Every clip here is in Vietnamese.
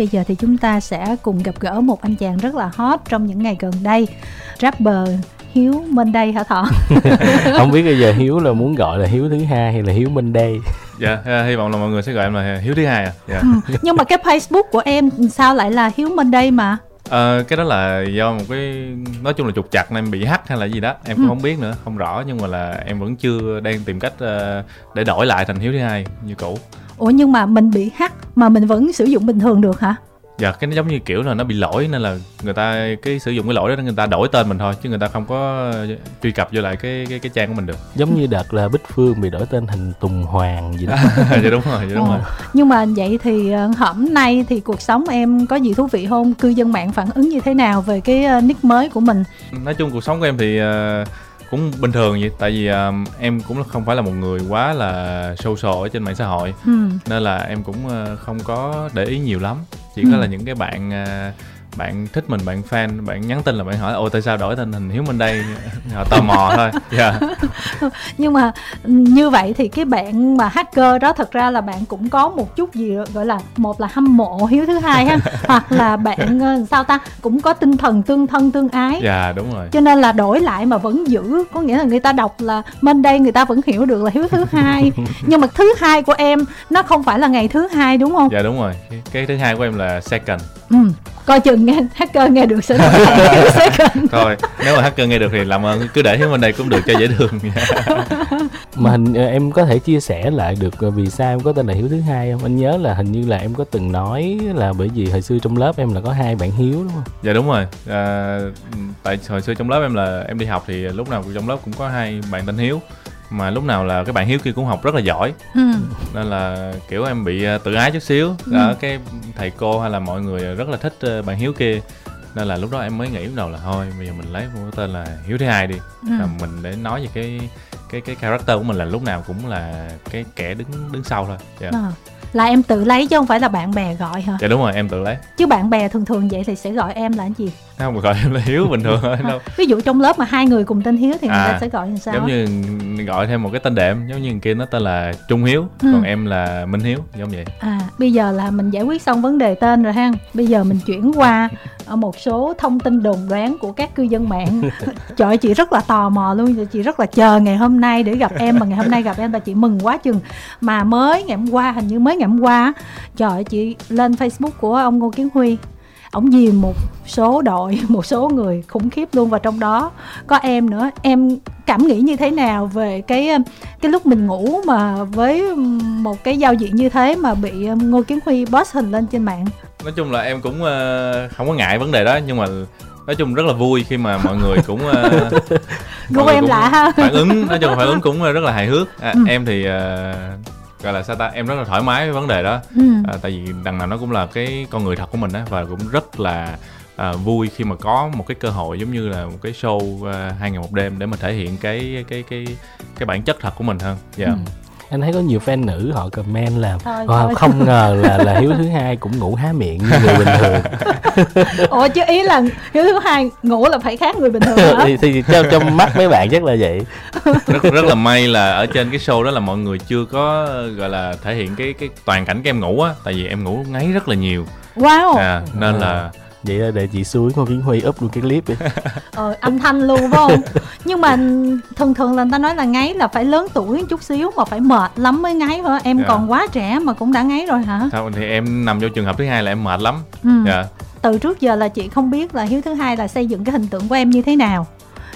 bây giờ thì chúng ta sẽ cùng gặp gỡ một anh chàng rất là hot trong những ngày gần đây rapper Hiếu Minh đây hả Thọ? không biết bây giờ Hiếu là muốn gọi là Hiếu thứ hai hay là Hiếu Minh đây? Dạ, à, hy vọng là mọi người sẽ gọi em là Hiếu thứ hai à. Dạ. Ừ. Nhưng mà cái Facebook của em sao lại là Hiếu Minh đây mà? Ờ, cái đó là do một cái nói chung là trục chặt nên em bị hack hay là gì đó em cũng ừ. không biết nữa không rõ nhưng mà là em vẫn chưa đang tìm cách uh, để đổi lại thành hiếu thứ hai như cũ ủa nhưng mà mình bị hack mà mình vẫn sử dụng bình thường được hả? Dạ cái nó giống như kiểu là nó bị lỗi nên là người ta cái sử dụng cái lỗi đó người ta đổi tên mình thôi chứ người ta không có truy cập vô lại cái cái cái trang của mình được. Giống như đợt là bích phương bị đổi tên thành tùng hoàng gì đó. Dạ đúng rồi dạ đúng Ồ. rồi nhưng mà vậy thì ờ, hôm nay thì cuộc sống em có gì thú vị không? Cư dân mạng phản ứng như thế nào về cái ờ, nick mới của mình? Nói chung cuộc sống của em thì uh, cũng bình thường vậy tại vì um, em cũng không phải là một người quá là social ở trên mạng xã hội ừ. nên là em cũng uh, không có để ý nhiều lắm chỉ ừ. có là những cái bạn uh, bạn thích mình bạn fan bạn nhắn tin là bạn hỏi ôi tại sao đổi tên hình hiếu minh đây? Họ tò mò thôi. Yeah. Dạ. nhưng mà như vậy thì cái bạn mà hacker đó thật ra là bạn cũng có một chút gì gọi là một là hâm mộ hiếu thứ hai ha hoặc là bạn ờ, sao ta cũng có tinh thần tương thân tương ái. Dạ yeah, đúng rồi. Cho nên là đổi lại mà vẫn giữ có nghĩa là người ta đọc là bên đây người ta vẫn hiểu được là hiếu thứ hai. Nhưng mà thứ hai của em nó không phải là ngày thứ hai đúng không? Dạ yeah, đúng rồi. Cái thứ hai của em là second ừ. Coi chừng nghe hacker nghe được sẽ thôi nếu mà hacker nghe được thì làm ơn cứ để hiếu bên đây cũng được cho dễ thương. Mà hình ờ, em có thể chia sẻ lại được ờ, vì sao em có tên là hiếu thứ hai không? Anh nhớ là hình như là em có từng nói là bởi vì hồi xưa trong lớp em là có hai bạn hiếu đúng không? Dạ đúng rồi. À, tại hồi xưa trong lớp em là em đi học thì lúc nào trong lớp cũng có hai bạn tên hiếu mà lúc nào là cái bạn hiếu kia cũng học rất là giỏi ừ. nên là kiểu em bị ờ, tự ái chút xíu ừ. đó cái thầy cô hay là mọi người rất là thích ờ, bạn hiếu kia nên là lúc đó em mới nghĩ lúc đầu là thôi bây giờ mình lấy một cái tên là hiếu thứ hai đi ừ. là mình để nói về cái cái cái character của mình là lúc nào cũng là cái kẻ đứng đứng sau thôi yeah. Dạ. à là em tự lấy chứ không phải là bạn bè gọi hả dạ đúng rồi em tự lấy chứ bạn bè thường thường vậy thì sẽ gọi em là cái gì không gọi em là hiếu bình thường thôi đâu. Ví dụ trong lớp mà hai người cùng tên hiếu thì người ta à, sẽ gọi như sao giống như gọi thêm một cái tên đệm giống như kia nó tên là trung hiếu ừ. còn em là minh hiếu giống vậy. À bây giờ là mình giải quyết xong vấn đề tên rồi ha. Bây giờ mình chuyển qua ở một số thông tin đồn đoán của các cư dân mạng. Trời chị rất là tò mò luôn chị rất là chờ ngày hôm nay để gặp em mà ngày hôm nay gặp em là chị mừng quá chừng. Mà mới ngày hôm qua hình như mới ngày hôm qua trời chị lên facebook của ông ngô kiến huy ổng dìm một số đội một số người khủng khiếp luôn và trong đó. Có em nữa. Em cảm nghĩ như thế nào về cái cái lúc mình ngủ mà với một cái giao diện như thế mà bị ngô kiến huy post hình lên trên mạng? Nói chung là em cũng uh, không có ngại vấn đề đó nhưng mà nói chung rất là vui khi mà mọi người cũng uh, em lạ ha. phản ứng nói chung phản ứng cũng rất là hài hước. À, ừ. em thì uh, gọi là sao ta em rất là thoải mái với vấn đề đó ừ. à, tại vì đằng nào nó cũng là cái con người thật của mình á và cũng rất là à, vui khi mà có một cái cơ hội giống như là một cái show à, hai ngày một đêm để mà thể hiện cái cái cái cái bản chất thật của mình hơn dạ yeah. ừ anh thấy có nhiều fan nữ họ comment là thôi, thôi. không ngờ là là hiếu thứ hai cũng ngủ há miệng như người bình thường. Ủa chứ ý là hiếu thứ hai ngủ là phải khác người bình thường hả? thì, thì trong, trong mắt mấy bạn chắc là vậy. Rất rất là may là ở trên cái show đó là mọi người chưa có gọi là thể hiện cái cái toàn cảnh cái em ngủ á tại vì em ngủ ngáy rất là nhiều. Wow. À, nên là vậy là để chị suối ngô kiến huy up luôn cái clip đi ờ âm thanh luôn phải không nhưng mà thường thường là người ta nói là ngáy là phải lớn tuổi chút xíu mà phải mệt lắm mới ngáy hả em yeah. Dạ. còn quá trẻ mà cũng đã ngáy rồi hả Sao thì em nằm vô trường hợp thứ hai là em mệt lắm ừ. Dạ. từ trước giờ là chị không biết là hiếu thứ hai là xây dựng cái hình tượng của em như thế nào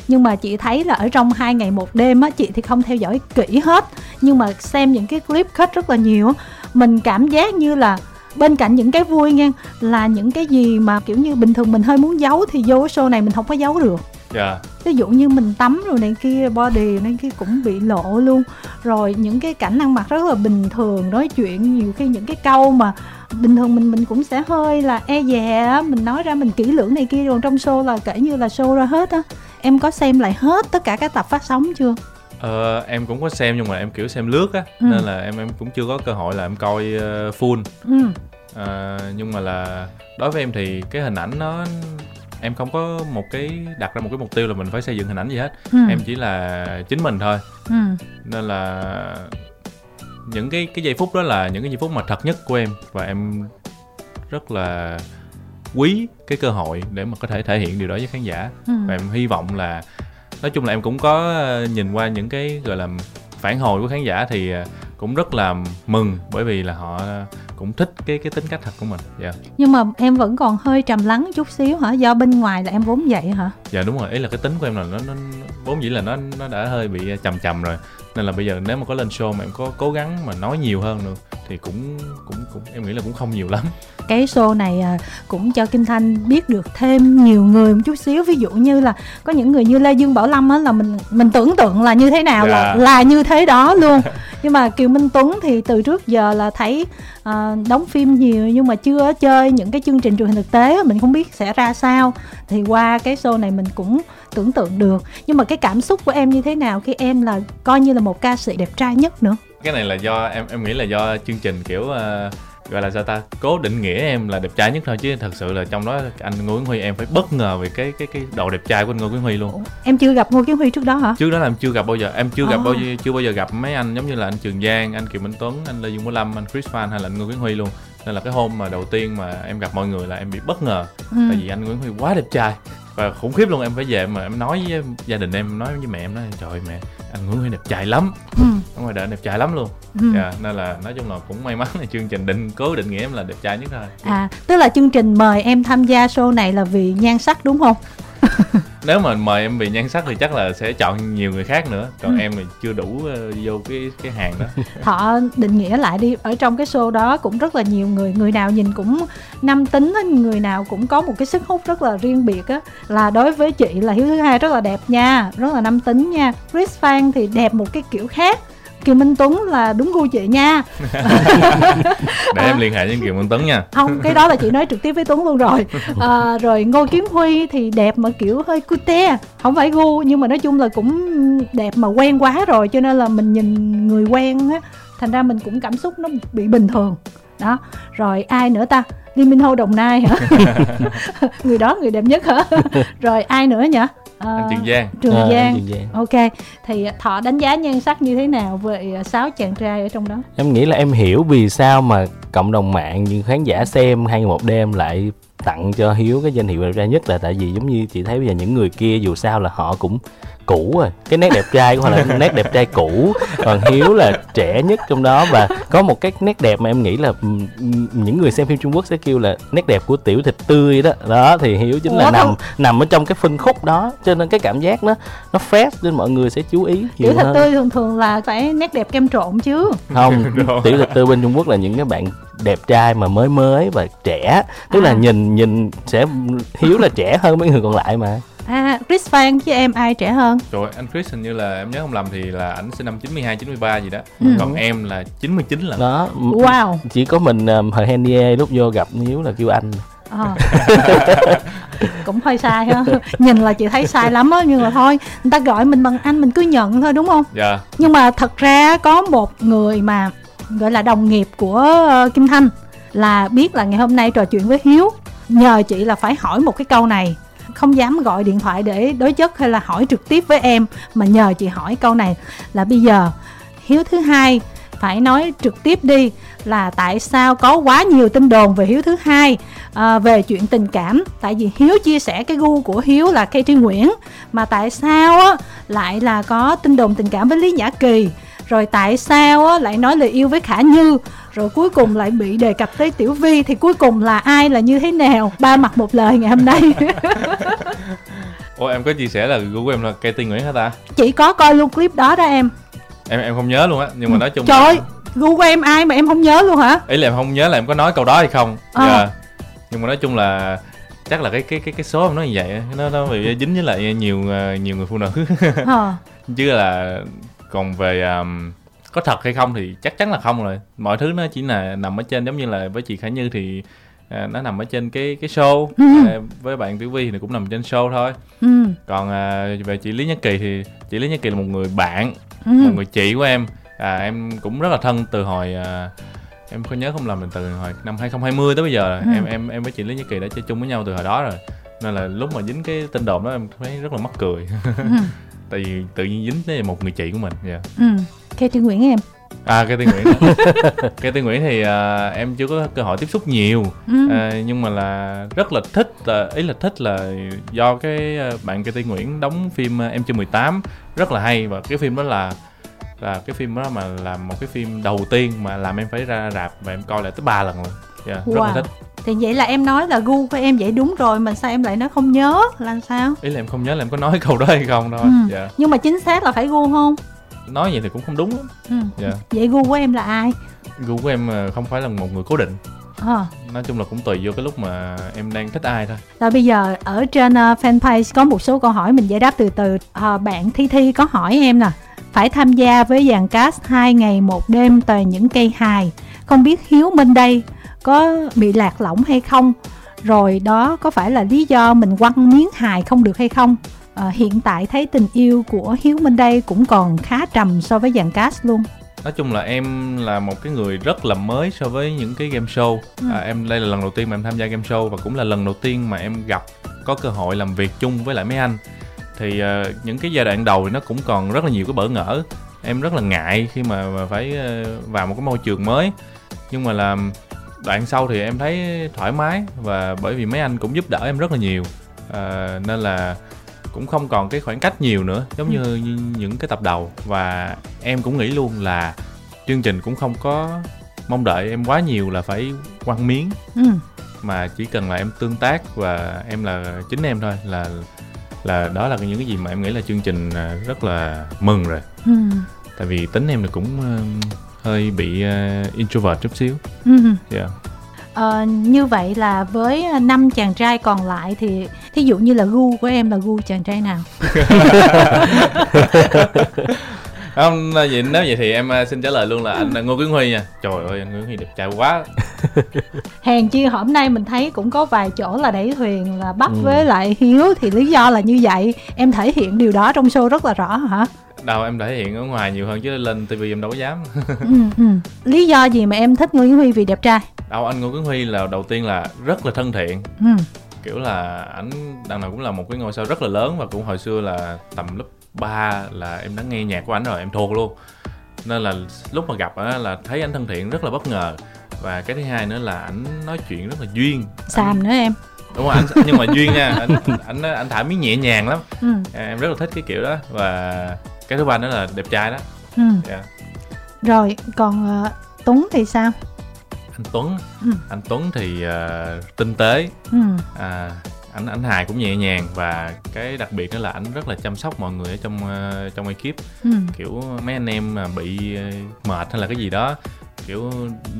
nhưng mà chị thấy là ở trong hai ngày một đêm á chị thì không theo dõi kỹ hết nhưng mà xem những cái clip cut rất là nhiều mình cảm giác như là bên cạnh những cái vui nha là những cái gì mà kiểu như bình thường mình hơi muốn giấu thì vô show này mình không có giấu được. Dạ. Yeah. ví dụ như mình tắm rồi này kia body này kia cũng bị lộ luôn. Rồi những cái cảnh ăn mặc rất là bình thường nói chuyện nhiều khi những cái câu mà bình thường mình mình cũng sẽ hơi là e dè á mình nói ra mình kỹ lưỡng này kia rồi trong show là kể như là show ra hết á. Em có xem lại hết tất cả các tập phát sóng chưa Ờ, em cũng có xem nhưng mà em kiểu xem lướt á ừ. nên là em em cũng chưa có cơ hội là em coi uh, full ừ. uh, nhưng mà là đối với em thì cái hình ảnh nó em không có một cái đặt ra một cái mục tiêu là mình phải xây dựng hình ảnh gì hết ừ. em chỉ là chính mình thôi ừ. nên là những cái cái giây phút đó là những cái giây phút mà thật nhất của em và em rất là quý cái cơ hội để mà có thể thể hiện điều đó với khán giả Ừ. và em hy vọng là nói chung là em cũng có ờ, nhìn qua những cái, gọi là, phản hồi của khán giả thì ờ, cũng rất là mừng bởi vì là họ cũng thích cái cái tính cách thật của mình. Dạ. Nhưng mà em vẫn còn hơi trầm lắng chút xíu hả? Do bên ngoài là em vốn vậy hả? Dạ đúng rồi. Ý là cái tính của em là nó nó vốn dĩ là nó nó đã hơi bị trầm trầm rồi. Nên là bây giờ nếu mà có lên show mà em có cố gắng mà nói nhiều hơn nữa thì cũng cũng cũng em nghĩ là cũng không nhiều lắm. Cái show này à, cũng cho Kim Thanh biết được thêm nhiều người một chút xíu. Ví dụ như là có những người như Lê Dương Bảo Lâm á là mình mình tưởng tượng là như thế nào là Dạ. là như thế đó luôn. Nhưng mà Kiều Minh Tuấn thì từ trước giờ là thấy à, đóng phim nhiều nhưng mà chưa chơi những cái chương trình truyền hình thực tế mình không biết sẽ ra sao. Thì qua cái show này mình cũng tưởng tượng được. Nhưng mà cái cảm xúc của em như thế nào khi em là coi như là một ca sĩ đẹp trai nhất nữa? Cái này là do em em nghĩ là do chương trình kiểu uh gọi là sao ta? Cố định nghĩa em là đẹp trai nhất thôi chứ thật sự là trong đó anh Ngô Kiến Huy em phải bất ngờ về cái cái cái độ đẹp trai của anh Ngô Kiến Huy luôn. Ủa, em chưa gặp Ngô Kiến Huy trước đó hả? Trước đó là em chưa gặp bao giờ. Em chưa gặp À. bao giờ chưa bao giờ gặp mấy anh giống như là anh Trường Giang anh Kiều Minh Tuấn anh Lê Dương Bảo Lâm anh Chris Phan hay là anh Ngô Kiến Huy luôn. Nên là cái hôm mà đầu tiên mà em gặp mọi người là em bị bất ngờ. Ừ. tại vì anh Nguyễn Huy quá đẹp trai và khủng khiếp luôn em phải về mà em nói với gia đình em nói với mẹ em nói trời mẹ anh Nguyễn Huy đẹp trai lắm Ừ. ngoài đời đẹp trai lắm luôn Ừ. Dạ, nên là nói chung là cũng may mắn là chương trình định cố định nghĩa em là đẹp trai nhất thôi À, tức là chương trình mời em tham gia show này là vì nhan sắc đúng không? nếu mà mời em vì nhan sắc thì chắc là sẽ chọn nhiều người khác nữa còn Ừ. em thì chưa đủ ờ, vô cái cái hàng đó Thọ định nghĩa lại đi, ở trong cái show đó cũng rất là nhiều người, người nào nhìn cũng nam tính, người nào cũng có một cái sức hút rất là riêng biệt á. Là đối với chị là Hiếu thứ hai rất là đẹp nha, rất là nam tính nha. Chris Phan thì đẹp một cái kiểu khác. Kiều Minh Tuấn là đúng gu chị nha. Để em liên hệ với Kiều Minh Tuấn nha. Không cái đó là chị nói trực tiếp với Tuấn luôn rồi. À, rồi Ngô Kiến Huy thì đẹp mà kiểu hơi cute không phải gu nhưng mà nói chung là cũng đẹp mà quen quá rồi cho nên là mình nhìn người quen á thành ra mình cũng cảm xúc nó bị bình thường đó rồi ai nữa ta? Lee Min Ho Đồng Nai hả? Người đó người đẹp nhất hả? Rồi ai nữa nhỉ? À, Trường Giang. Trường Ờ, Giang. Trường Giang. ok thì Thọ đánh giá nhan sắc như thế nào về sáu chàng trai ở trong đó? Em nghĩ là em hiểu vì sao mà cộng đồng mạng những khán giả xem hay một đêm lại tặng cho hiếu cái danh hiệu đẹp trai nhất là tại vì giống như chị thấy bây giờ những người kia dù sao là họ cũng cũ rồi. Cái nét đẹp trai của họ là nét đẹp trai cũ. Còn hiếu là trẻ nhất trong đó và có một cái nét đẹp mà em nghĩ là những người xem phim trung quốc sẽ kêu là nét đẹp của tiểu thịt tươi đó. Đó thì hiếu chính là nằm không- nằm ở trong cái phân khúc đó cho nên cái cảm giác nó nó fresh nên mọi người sẽ chú ý nhiều tiểu thịt hơn. tươi thường thường là phải nét đẹp kem trộn chứ. Không tiểu thịt tươi bên trung quốc là những cái bạn đẹp trai mà mới mới và trẻ. Tức là À. nhìn nhìn sẽ hiếu là trẻ hơn mấy người còn lại mà À, Chris Phan với em ai trẻ hơn? rồi anh Chris hình như là em nhớ không lầm thì là ảnh sinh năm 92 93 gì đó Ừ. còn em là 99 lần đó Wow. chỉ có mình um, thời Henry lúc vô gặp hiếu là kêu anh Ờ. Cũng hơi sai ha. Nhìn là chị thấy sai lắm á nhưng mà thôi, người ta gọi mình bằng anh mình cứ nhận thôi đúng không? dạ Nhưng mà thật ra có một người mà gọi là đồng nghiệp của ờ, Kim Thanh là biết là ngày hôm nay trò chuyện với Hiếu nhờ chị là phải hỏi một cái câu này không dám gọi điện thoại để đối chất hay là hỏi trực tiếp với em mà nhờ chị hỏi câu này là bây giờ. Hiếu thứ hai phải nói trực tiếp đi là tại sao có quá nhiều tin đồn về Hiếu thứ hai à, về chuyện tình cảm? Tại vì Hiếu chia sẻ cái gu của Hiếu là Cây Nguyễn mà tại sao á lại là có tin đồn tình cảm với Lý Nhã Kỳ? Rồi tại sao á, lại nói lời yêu với Khả Như? Rồi cuối cùng lại bị đề cập tới Tiểu Vi thì cuối cùng là ai là như thế nào? Ba mặt một lời ngày hôm nay. Ủa em có chia sẻ là gu của em là cây tiên Nguyễn hả ta? Chị có coi luôn clip đó đó em. Em em không nhớ luôn á nhưng mà nói chung trời là- ơi gu của em ai mà em không nhớ luôn hả? Ý là em không nhớ là em có nói câu đó hay không. Ờ. Dạ. nhưng mà nói chung là chắc là cái cái cái cái số em nói như vậy á, nó nó bị dính với lại nhiều ờ, nhiều người phụ nữ. Ờ. Chứ là còn về um, có thật hay không thì chắc chắn là không rồi. Mọi thứ nó chỉ là nằm ở trên giống như là với chị Khả Như thì à, nó nằm ở trên cái cái show. Ừ. À, với bạn Tiểu Vi thì cũng nằm trên show thôi. Ừ. Còn à, về chị Lý Nhất Kỳ thì chị Lý Nhất Kỳ là một người bạn ừ. một người chị của em. À, em cũng rất là thân từ hồi à, em có nhớ không lầm là từ hồi năm 2020 tới bây giờ rồi. Ừ. em em em với chị Lý Nhất Kỳ đã chơi chung với nhau từ hồi đó rồi. Nên là lúc mà dính cái tin đồn đó em thấy rất là mắc cười. Ừ tại vì tự nhiên dính tới một người chị của mình dạ. Ừ Cây Tri Nguyễn em. À cây tiên nguyễn cây tiên nguyễn thì à, em chưa có cơ hội tiếp xúc nhiều. Ừ. à, nhưng mà là rất là thích là ý là thích là do cái à, bạn cây tiên nguyễn đóng phim à, em chưa 18 rất là hay. Và cái phim đó là là cái phim đó mà là một cái phim đầu tiên mà làm em phải ra rạp và em coi lại tới ba lần luôn. Yeah, rất Wow. là thích. Thì vậy là em nói là gu của em vậy đúng rồi mà sao em lại nói không nhớ? Là sao? Ý là em không nhớ là em có nói câu đó hay không thôi. Ừ. dạ. Nhưng mà chính xác là phải gu không? Nói vậy thì cũng không đúng lắm. Ừ. dạ. Vậy gu của em là ai? Gu của em à, không phải là một người cố định. Ờ nói chung là cũng tùy vô cái lúc mà em đang thích ai thôi. Rồi bây giờ ở trên uh, fanpage có một số câu hỏi mình giải đáp từ từ. Ờ, bạn Thi Thi có hỏi em nè, phải tham gia với dàn cast 2 ngày một đêm toàn những cây hài. Không biết Hiếu bên đây có bị lạc lõng hay không? Rồi đó có phải là lý do mình quăng miếng hài không được hay không? Ờ, hiện tại thấy tình yêu của Hiếu bên đây cũng còn khá trầm so với dàn cast luôn. nói chung là em là một cái người rất là mới so với những cái game show Ừ. à, em đây là lần đầu tiên mà em tham gia game show và cũng là lần đầu tiên mà em gặp có cơ hội làm việc chung với lại mấy anh thì ờ, những cái giai đoạn đầu thì nó cũng còn rất là nhiều cái bỡ ngỡ. Em rất là ngại khi mà, mà phải ờ, vào một cái môi trường mới. Nhưng mà làm đoạn sau thì em thấy thoải mái và bởi vì mấy anh cũng giúp đỡ em rất là nhiều. Ờ, nên là cũng không còn cái khoảng cách nhiều nữa giống như, như những cái tập đầu. Và em cũng nghĩ luôn là chương trình cũng không có mong đợi em quá nhiều là phải quăng miếng. Ừ. mà chỉ cần là em tương tác và em là chính em thôi là là đó là những cái gì mà em nghĩ là chương trình à, rất là mừng rồi Ừ. tại vì tính em là cũng ờ, hơi bị ờ, introvert chút xíu Ừ. yeah. Ờ, như vậy là với năm chàng trai còn lại thì thí dụ như là gu của em là gu chàng trai nào không vậy nếu vậy thì em ờ, xin trả lời luôn là anh ờ, Ngô Kiến Huy nha. Trời ơi anh Ngô Kiến Huy đẹp trai quá. Hèn chi hôm nay mình thấy cũng có vài chỗ là đẩy thuyền là bắt Ừ. với lại Hiếu thì lý do là như vậy. Em thể hiện điều đó trong show rất là rõ hả? Đâu em thể hiện ở ngoài nhiều hơn chứ lên tivi em đâu có dám. Ừ, ừ. lý do gì mà em thích Ngô Kiến Huy vì đẹp trai? Đâu anh Ngô Kiến Huy là đầu tiên là rất là thân thiện. Ừ. kiểu là ảnh đằng nào cũng là một cái ngôi sao rất là lớn và cũng hồi xưa là tầm lớp 3 là em đã nghe nhạc của ảnh rồi em thuộc luôn. Nên là lúc mà gặp á là thấy anh thân thiện rất là bất ngờ. Và cái thứ hai nữa là ảnh nói chuyện rất là duyên. Xàm nữa em. Đúng rồi anh nhưng mà duyên nha. Anh anh anh thả miếng nhẹ nhàng lắm. Ừ. Em rất là thích cái kiểu đó. Và cái thứ ba nữa là đẹp trai đó. Ừ. Dạ. rồi còn ờ, Tuấn thì sao? Anh Tuấn Ừ. anh Tuấn thì ờ, tinh tế. Ừ. à, ảnh ảnh hài cũng nhẹ nhàng và cái đặc biệt đó là ảnh rất là chăm sóc mọi người ở trong ờ, trong ekip Ừ. kiểu mấy anh em mà bị ờ, mệt hay là cái gì đó kiểu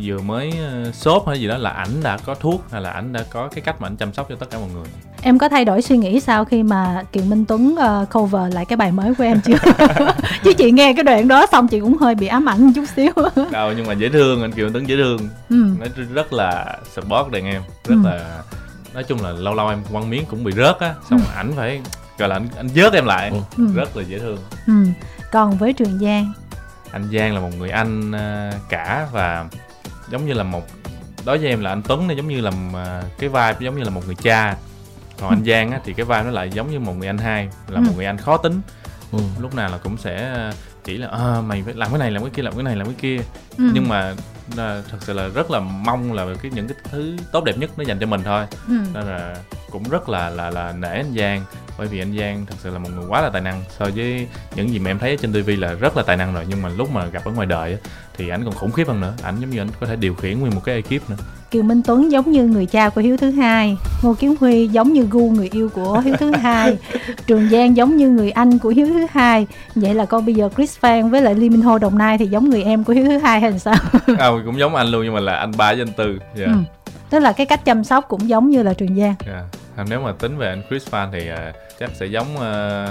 vừa mới ờ, sốt hay gì đó là ảnh đã có thuốc hay là ảnh đã có cái cách mà ảnh chăm sóc cho tất cả mọi người em có thay đổi suy nghĩ sau khi mà Kiều Minh Tuấn ờ, cover lại cái bài mới của em chưa chứ chị nghe cái đoạn đó xong chị cũng hơi bị ám ảnh một chút xíu đâu nhưng mà dễ thương anh kiều tuấn dễ thương ừ. nó rất là support đàn em rất Ừ. là nói chung là lâu lâu em quăng miếng cũng bị rớt á xong rồi ảnh phải gọi là anh anh vớt em lại Ừ. rất là dễ thương Ừ. còn với Trường Giang anh Giang là một người anh à, cả và giống như là một đối với em là anh Tuấn nó giống như là à, cái vibe giống như là một người cha còn anh Giang á, thì cái vai nó lại giống như một người anh hai là một Ừ. người anh khó tính Ừ. lúc nào là cũng sẽ à, chỉ là "Ờ, mày phải làm cái này làm cái kia làm cái này làm cái kia ừ. nhưng mà à, thật sự là rất là mong là cái những cái thứ tốt đẹp nhất nó dành cho mình thôi. Ừ. nên là cũng rất là là là nể anh Giang bởi vì anh Giang thật sự là một người quá là tài năng. So với những gì mà em thấy trên TV là rất là tài năng rồi nhưng mà lúc mà gặp ở ngoài đời thì ảnh còn khủng khiếp hơn nữa. Ảnh giống như ảnh có thể điều khiển nguyên một cái ekip nữa. Kiều Minh Tuấn giống như người cha của Hiếu thứ hai Ngô Kiến Huy giống như gu người yêu của Hiếu thứ hai Trường Giang giống như người anh của Hiếu thứ hai. Vậy là con bây giờ Chris Phan với lại Lee Min Ho Đồng Nai thì giống người em của Hiếu thứ hai hay sao? à, cũng giống anh luôn nhưng mà là anh ba với anh tư. Dạ. Ừ. Tức là cái cách chăm sóc cũng giống như là Trường Giang. Dạ. À, nếu mà tính về anh Chris Fan thì à, chắc sẽ giống à,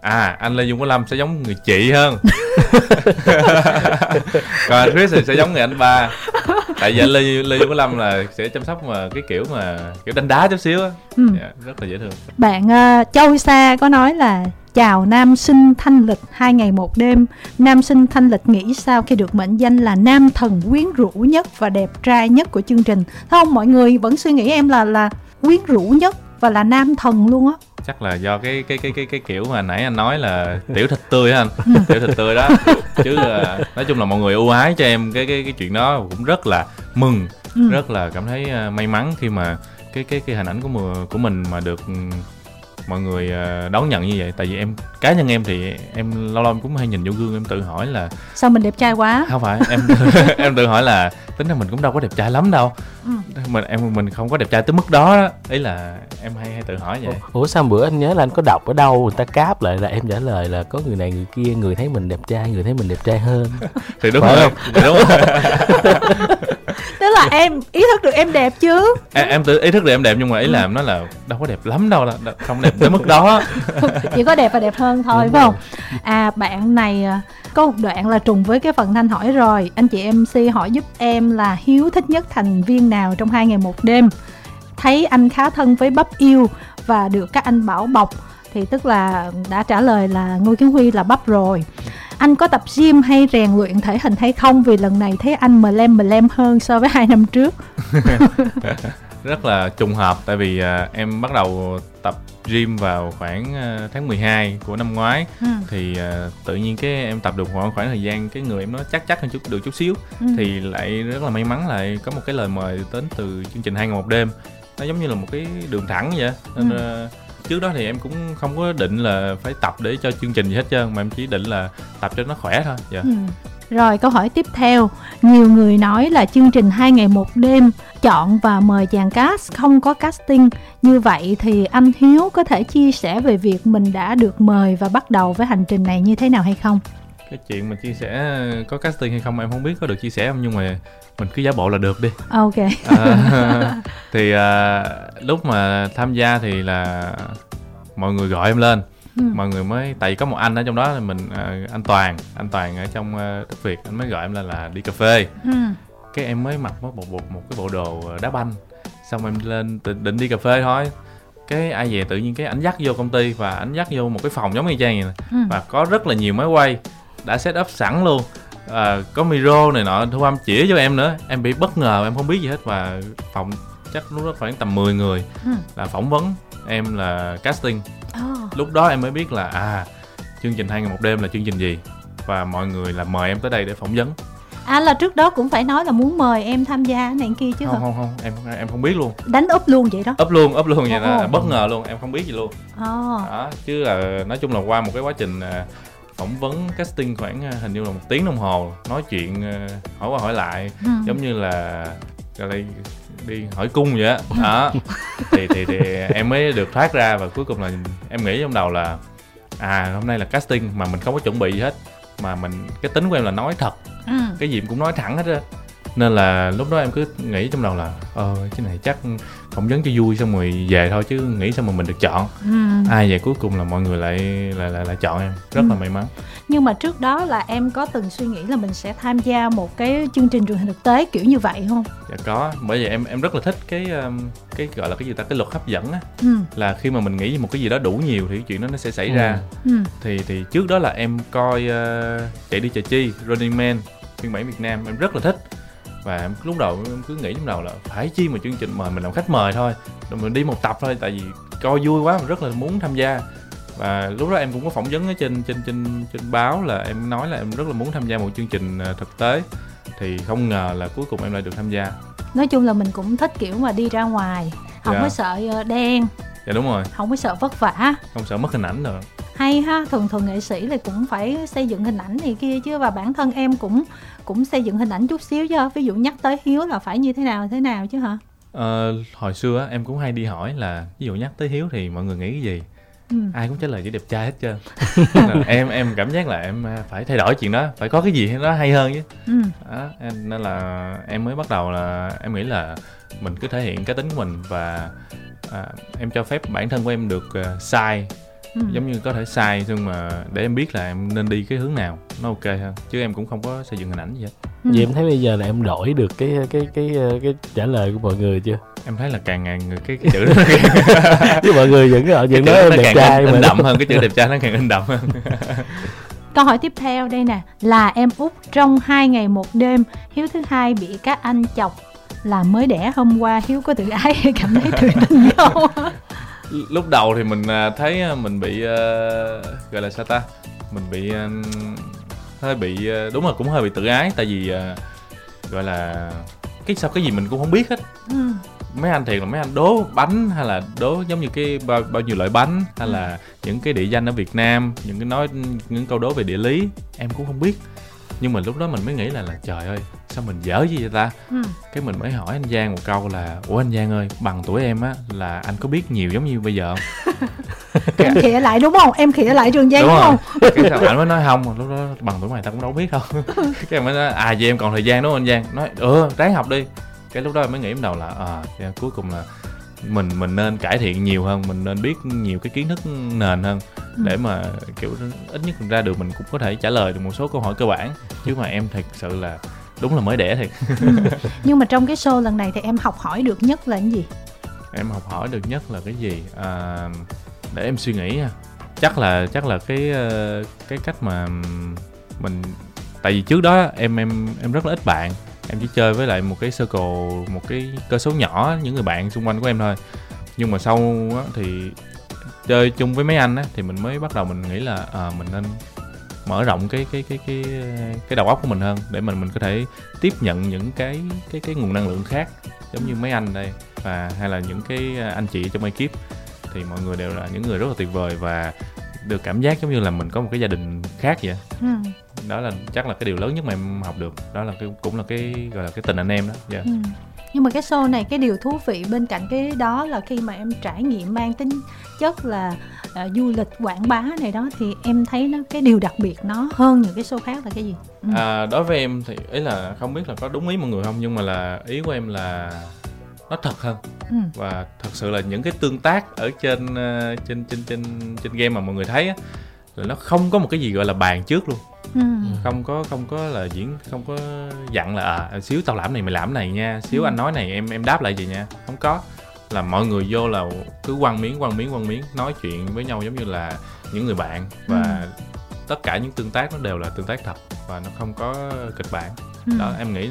à anh Lê Dung Quốc Lâm sẽ giống người chị hơn. Còn anh Chris thì sẽ giống người anh ba. Tại vì anh Lê Lê Dung Quốc Lâm là sẽ chăm sóc mà cái kiểu mà kiểu đánh đá chút xíu á. Ừ. dạ, rất là dễ thương. Bạn ờ, Châu Sa có nói là Chào nam sinh thanh lịch hai ngày một đêm. Nam sinh thanh lịch nghĩ sao khi được mệnh danh là nam thần quyến rũ nhất và đẹp trai nhất của chương trình? Thấy không mọi người vẫn suy nghĩ em là là quyến rũ nhất và là nam thần luôn á. Chắc là do cái cái cái cái cái kiểu mà nãy anh nói là tiểu thịt tươi anh? Tiểu thịt tươi đó. Chứ à, nói chung là mọi người ưu ái cho em cái cái cái chuyện đó cũng rất là mừng Ừ. rất là cảm thấy à, may mắn khi mà cái cái cái hình ảnh của của mình mà được ừ, mọi người à, đón nhận như vậy. Tại vì em cá nhân em thì em lâu lâu em cũng hay nhìn vô gương em tự hỏi là sao mình đẹp trai quá? Không phải em em tự hỏi là tính ra mình cũng đâu có đẹp trai lắm đâu. Ừ. mình em mình không có đẹp trai tới mức đó đó. Ý là em hay hay tự hỏi vậy. Ủa sao bữa anh nhớ là anh có đọc ở đâu người ta cáp lại là em trả lời là có người này người kia người thấy mình đẹp trai người thấy mình đẹp trai hơn. Thì đúng Phải rồi thì đúng rồi là em ý thức được em đẹp chứ? Em, em tự ý thức là em đẹp nhưng mà ý là em nói là đâu có đẹp lắm đâu đâu- không đẹp tới mức đó. Chỉ có đẹp và đẹp hơn thôi Đúng phải không? à bạn này à, có một đoạn là trùng với cái phần thanh hỏi rồi. Anh chị mc hỏi giúp em là hiếu thích nhất thành viên nào trong hai ngày một đêm? Thấy anh khá thân với bắp yêu và được các anh bảo bọc thì tức là đã trả lời là ngô kiến huy là bắp rồi anh có tập gym hay rèn luyện thể hình hay không vì lần này thấy anh mờ lem mờ lem hơn so với hai năm trước rất là trùng hợp tại vì à, em bắt đầu tập gym vào khoảng à, tháng 12 của năm ngoái ừ. thì à, tự nhiên cái em tập được khoảng khoảng thời gian cái người em nó chắc chắc hơn chút được chút xíu Ừ. thì lại rất là may mắn lại có một cái lời mời đến từ chương trình hai ngày một đêm nó giống như là một cái đường thẳng vậy nên Ừ trước đó thì em cũng không có định là phải tập để cho chương trình gì hết trơn, mà em chỉ định là tập cho nó khỏe thôi dạ Ừ. Rồi, câu hỏi tiếp theo Nhiều người nói là chương trình hai ngày một đêm, Chọn và mời chàng cast không có casting Như vậy thì anh Hiếu có thể chia sẻ về việc mình đã được mời Và bắt đầu với hành trình này như thế nào hay không? Cái chuyện mà chia sẻ có casting hay không em không biết có được chia sẻ không? Nhưng mà mình cứ giả bộ là được đi. Ok. À, thì à, lúc mà tham gia thì là mọi người gọi em lên. Ừ. mọi người mới tại vì có một anh ở trong đó là mình à, anh toàn anh toàn ở trong à, đất việt anh mới gọi em lên là đi cà phê. Ừ. cái em mới mặc một bộ, bộ một cái bộ đồ đá banh xong em lên định, đi cà phê thôi. Cái ai về tự nhiên cái ảnh dắt vô công ty và ảnh dắt vô một cái phòng giống y chang vậy nè. Ừ. và có rất là nhiều máy quay đã set up sẵn luôn. À, có micro này nọ thu âm chỉ cho em nữa. Em bị bất ngờ em không biết gì hết và phòng chắc lúc đó khoảng tầm 10 người Ừ. là phỏng vấn em là casting. Oh. lúc đó em mới biết là à chương trình hai ngày một đêm là chương trình gì? Và mọi người là mời em tới đây để phỏng vấn. À là trước đó cũng phải nói là muốn mời em tham gia này kia chứ không hả? không không em em không biết luôn. Đánh úp luôn vậy đó. Ấp luôn ấp luôn vậy là bất ngờ luôn em không biết gì luôn. Ồ. đó chứ là nói chung là qua một cái quá trình à, phỏng vấn casting khoảng à, hình như là một tiếng đồng hồ nói chuyện à, hỏi qua hỏi lại Ừ. giống như là gọi là đi hỏi cung vậy á. Đó. Thì, thì thì em mới được thoát ra và cuối cùng là em nghĩ trong đầu là à hôm nay là casting mà mình không có chuẩn bị gì hết mà mình cái tính của em là nói thật. Ừ. cái gì cũng nói thẳng hết á. Nên là lúc đó em cứ nghĩ trong đầu là ờ cái này chắc phỏng vấn cho vui xong rồi về thôi chứ nghĩ sao mà mình được chọn Ừ. ai về cuối cùng là mọi người lại lại lại, lại chọn em rất là Ừ. may mắn Nhưng mà trước đó là em có từng suy nghĩ là mình sẽ tham gia một cái chương trình truyền hình thực tế kiểu như vậy không? dạ có bởi vì em em rất là thích cái um, cái gọi là cái gì ta cái luật hấp dẫn á Ừ. là khi mà mình nghĩ một cái gì đó đủ nhiều thì cái chuyện đó nó sẽ xảy Ừ. ra Ừ. thì thì trước đó là em coi uh, chạy đi chờ chi Running Man phiên bản Việt Nam em rất là thích và em lúc đầu em cứ nghĩ trong đầu là phải chi mà chương trình mời mình làm khách mời thôi. Rồi mình đi một tập thôi tại vì coi vui quá mình rất là muốn tham gia. Và lúc đó em cũng có phỏng vấn ở trên trên trên trên báo là em nói là em rất là muốn tham gia một chương trình ờ, thực tế. Thì không ngờ là cuối cùng em lại được tham gia. Nói chung là mình cũng thích kiểu mà đi ra ngoài không Dạ. có sợ ờ, đen. Dạ đúng rồi. Không có sợ vất vả. Không sợ mất hình ảnh nữa hay ha thường thường nghệ sĩ là cũng phải xây dựng hình ảnh này kia chứ và bản thân em cũng cũng xây dựng hình ảnh chút xíu chứ ví dụ nhắc tới hiếu là phải như thế nào thế nào chứ hả? Ờ, hồi xưa em cũng hay đi hỏi là ví dụ nhắc tới hiếu thì mọi người nghĩ cái gì? Ừ. ai cũng trả lời chỉ đẹp trai hết trơn. Em em cảm giác là em à, phải thay đổi chuyện đó phải có cái gì nó hay hơn chứ. Ừ. đó, nên là em mới bắt đầu là em nghĩ là mình cứ thể hiện cái tính của mình và à, em cho phép bản thân của em được à, sai Ừ. giống như có thể sai nhưng mà để em biết là em nên đi cái hướng nào nó ok hơn chứ em cũng không có xây dựng hình ảnh gì hết Ừ. vậy em thấy bây giờ là em đổi được cái cái cái cái, cái trả lời của mọi người chưa em thấy là càng ngày người cái cái chữ đó chứ mọi người vẫn ở vẫn nói em đẹp càng trai mà đậm hơn cái chữ đẹp trai nó càng in đậm hơn Câu hỏi tiếp theo đây nè Là em út trong hai ngày một đêm Hiếu thứ hai bị các anh chọc Là mới đẻ hôm qua Hiếu có tự ái hay cảm thấy tự tin không? Lúc đầu thì mình à, thấy à, mình bị uh, gọi là sao ta mình bị uh, hơi bị đúng là cũng hơi bị tự ái tại vì uh, gọi là cái sao cái gì mình cũng không biết hết ừ. mấy anh thiệt là mấy anh đố bánh hay là đố giống như cái bao, bao nhiêu loại bánh hay là ừ. những cái địa danh ở Việt Nam những cái nói những câu đố về địa lý em cũng không biết nhưng mà lúc đó mình mới nghĩ là là trời ơi sao mình dở gì vậy ta? Ừ. cái mình mới hỏi anh giang một câu là ủa anh giang ơi bằng tuổi em á là anh có biết nhiều giống như bây giờ không? Em khỉa lại đúng không? Em khỉa lại trường giang đúng, đúng không? Cái anh mới nói không lúc đó bằng tuổi mày tao cũng đâu biết đâu. Cái em mới nói à vậy em còn thời gian đúng không anh giang? Nói ừ ráng học đi. Cái lúc đó em mới nghĩ đầu là à cuối cùng là mình mình nên cải thiện nhiều hơn mình nên biết nhiều cái kiến thức nền hơn ừ. để mà kiểu ít nhất ra được mình cũng có thể trả lời được một số câu hỏi cơ bản. Chứ mà em thật sự là đúng là mới đẻ thiệt. Ừ. nhưng mà trong cái show lần này thì em học hỏi được nhất là cái gì? Em học hỏi được nhất là cái gì? À, để em suy nghĩ chắc là chắc là cái ờ, cái cách mà mình tại vì trước đó em em em rất là ít bạn. Em chỉ chơi với lại một cái circle một cái cơ số nhỏ những người bạn xung quanh của em thôi. Nhưng mà sau thì chơi chung với mấy anh á thì mình mới bắt đầu mình nghĩ là à, mình nên mở rộng cái cái cái cái cái đầu óc của mình hơn để mình mình có thể tiếp nhận những cái cái cái nguồn năng lượng khác giống như mấy anh đây và hay là những cái anh chị trong ekip thì mọi người đều là những người rất là tuyệt vời và được cảm giác giống như là mình có một cái gia đình khác vậy ừ. đó là chắc là cái điều lớn nhất mà em học được đó là cái cũng là cái gọi là cái tình anh em đó yeah. ừ. Nhưng mà cái show này cái điều thú vị bên cạnh cái đó là khi mà em trải nghiệm mang tính chất là uh, du lịch quảng bá này đó thì em thấy nó cái điều đặc biệt nó hơn những cái show khác là cái gì ừ. à, đối với em thì ý là không biết là có đúng ý mọi người không nhưng mà là ý của em là nó thật hơn ừ. và thật sự là những cái tương tác ở trên uh, trên trên trên trên game mà mọi người thấy á là nó không có một cái gì gọi là bàn trước luôn ừ. không có không có là diễn không có dặn là à, xíu tao làm này mày làm này nha xíu ừ. anh nói này em em đáp lại gì nha không có là mọi người vô là cứ quăng miếng quăng miếng quăng miếng nói chuyện với nhau giống như là những người bạn và ừ. tất cả những tương tác nó đều là tương tác thật và nó không có kịch bản ừ. đó em nghĩ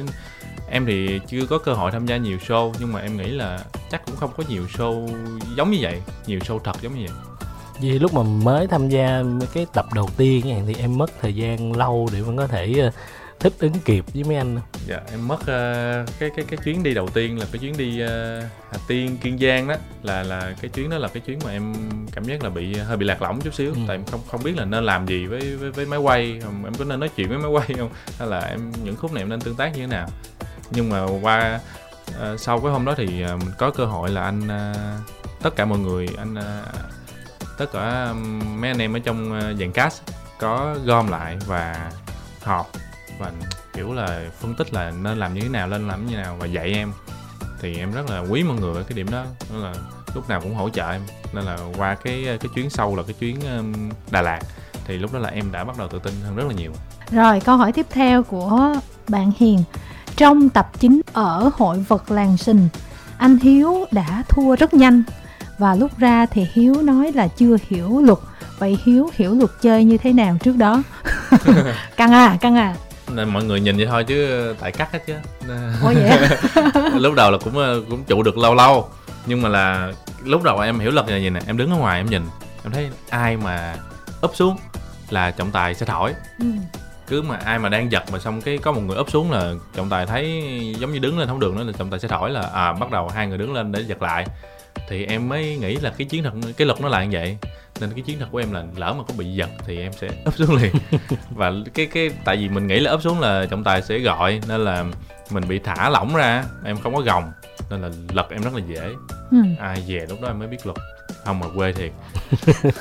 em thì chưa có cơ hội tham gia nhiều show nhưng mà em nghĩ là chắc cũng không có nhiều show giống như vậy nhiều show thật giống như vậy vì lúc mà mới tham gia cái tập đầu tiên thì em mất thời gian lâu để mà có thể ờ, thích ứng kịp với mấy anh dạ em mất uh, cái cái cái chuyến đi đầu tiên là cái chuyến đi uh, Hà Tiên Kiên Giang đó là là cái chuyến đó là cái chuyến mà em cảm giác là bị hơi bị lạc lõng chút xíu. Ừ. tại em không không biết là nên làm gì với với, với máy quay em có nên nói chuyện với máy quay không? Hay là em những khúc này em nên tương tác như thế nào? Nhưng mà qua uh, sau cái hôm đó thì uh, mình có cơ hội là anh uh, tất cả mọi người anh uh, tất cả mấy anh em ở trong ờ, dàn cast có gom lại và họp và kiểu là phân tích là nên làm như thế nào nên làm như thế nào và dạy em. Thì em rất là quý mọi người ở cái điểm đó đó là lúc nào cũng hỗ trợ em. Nên là qua cái cái chuyến sau là cái chuyến Đà Lạt thì lúc đó là em đã bắt đầu tự tin hơn rất là nhiều. Rồi câu hỏi tiếp theo của bạn Hiền. Trong tập 9 ở hội vật làng sình, anh Hiếu đã thua rất nhanh và lúc ra thì Hiếu nói là chưa hiểu luật. Vậy Hiếu hiểu luật chơi như thế nào trước đó? căng à, căng à. Nên mọi người nhìn vậy thôi chứ tại cắt hết chứ. Ủa vậy lúc đầu là cũng cũng trụ được lâu lâu nhưng mà là lúc đầu em hiểu luật là gì nè em đứng ở ngoài em nhìn em thấy ai mà úp xuống là trọng tài sẽ thổi ừ cứ mà ai mà đang giật mà xong cái có một người úp xuống là trọng tài thấy giống như đứng lên không được nữa là trọng tài sẽ thổi là à bắt đầu hai người đứng lên để giật lại thì em mới nghĩ là cái chiến thuật cái luật nó là như vậy. Nên cái chiến thuật của em là lỡ mà có bị giật thì em sẽ úp xuống liền. Và cái cái tại vì mình nghĩ là úp xuống là trọng tài sẽ gọi nên là mình bị thả lỏng ra em không có gồng. Nên là lật em rất là dễ. Ừ. ai về lúc đó em mới biết luật. Không mà quê thiệt.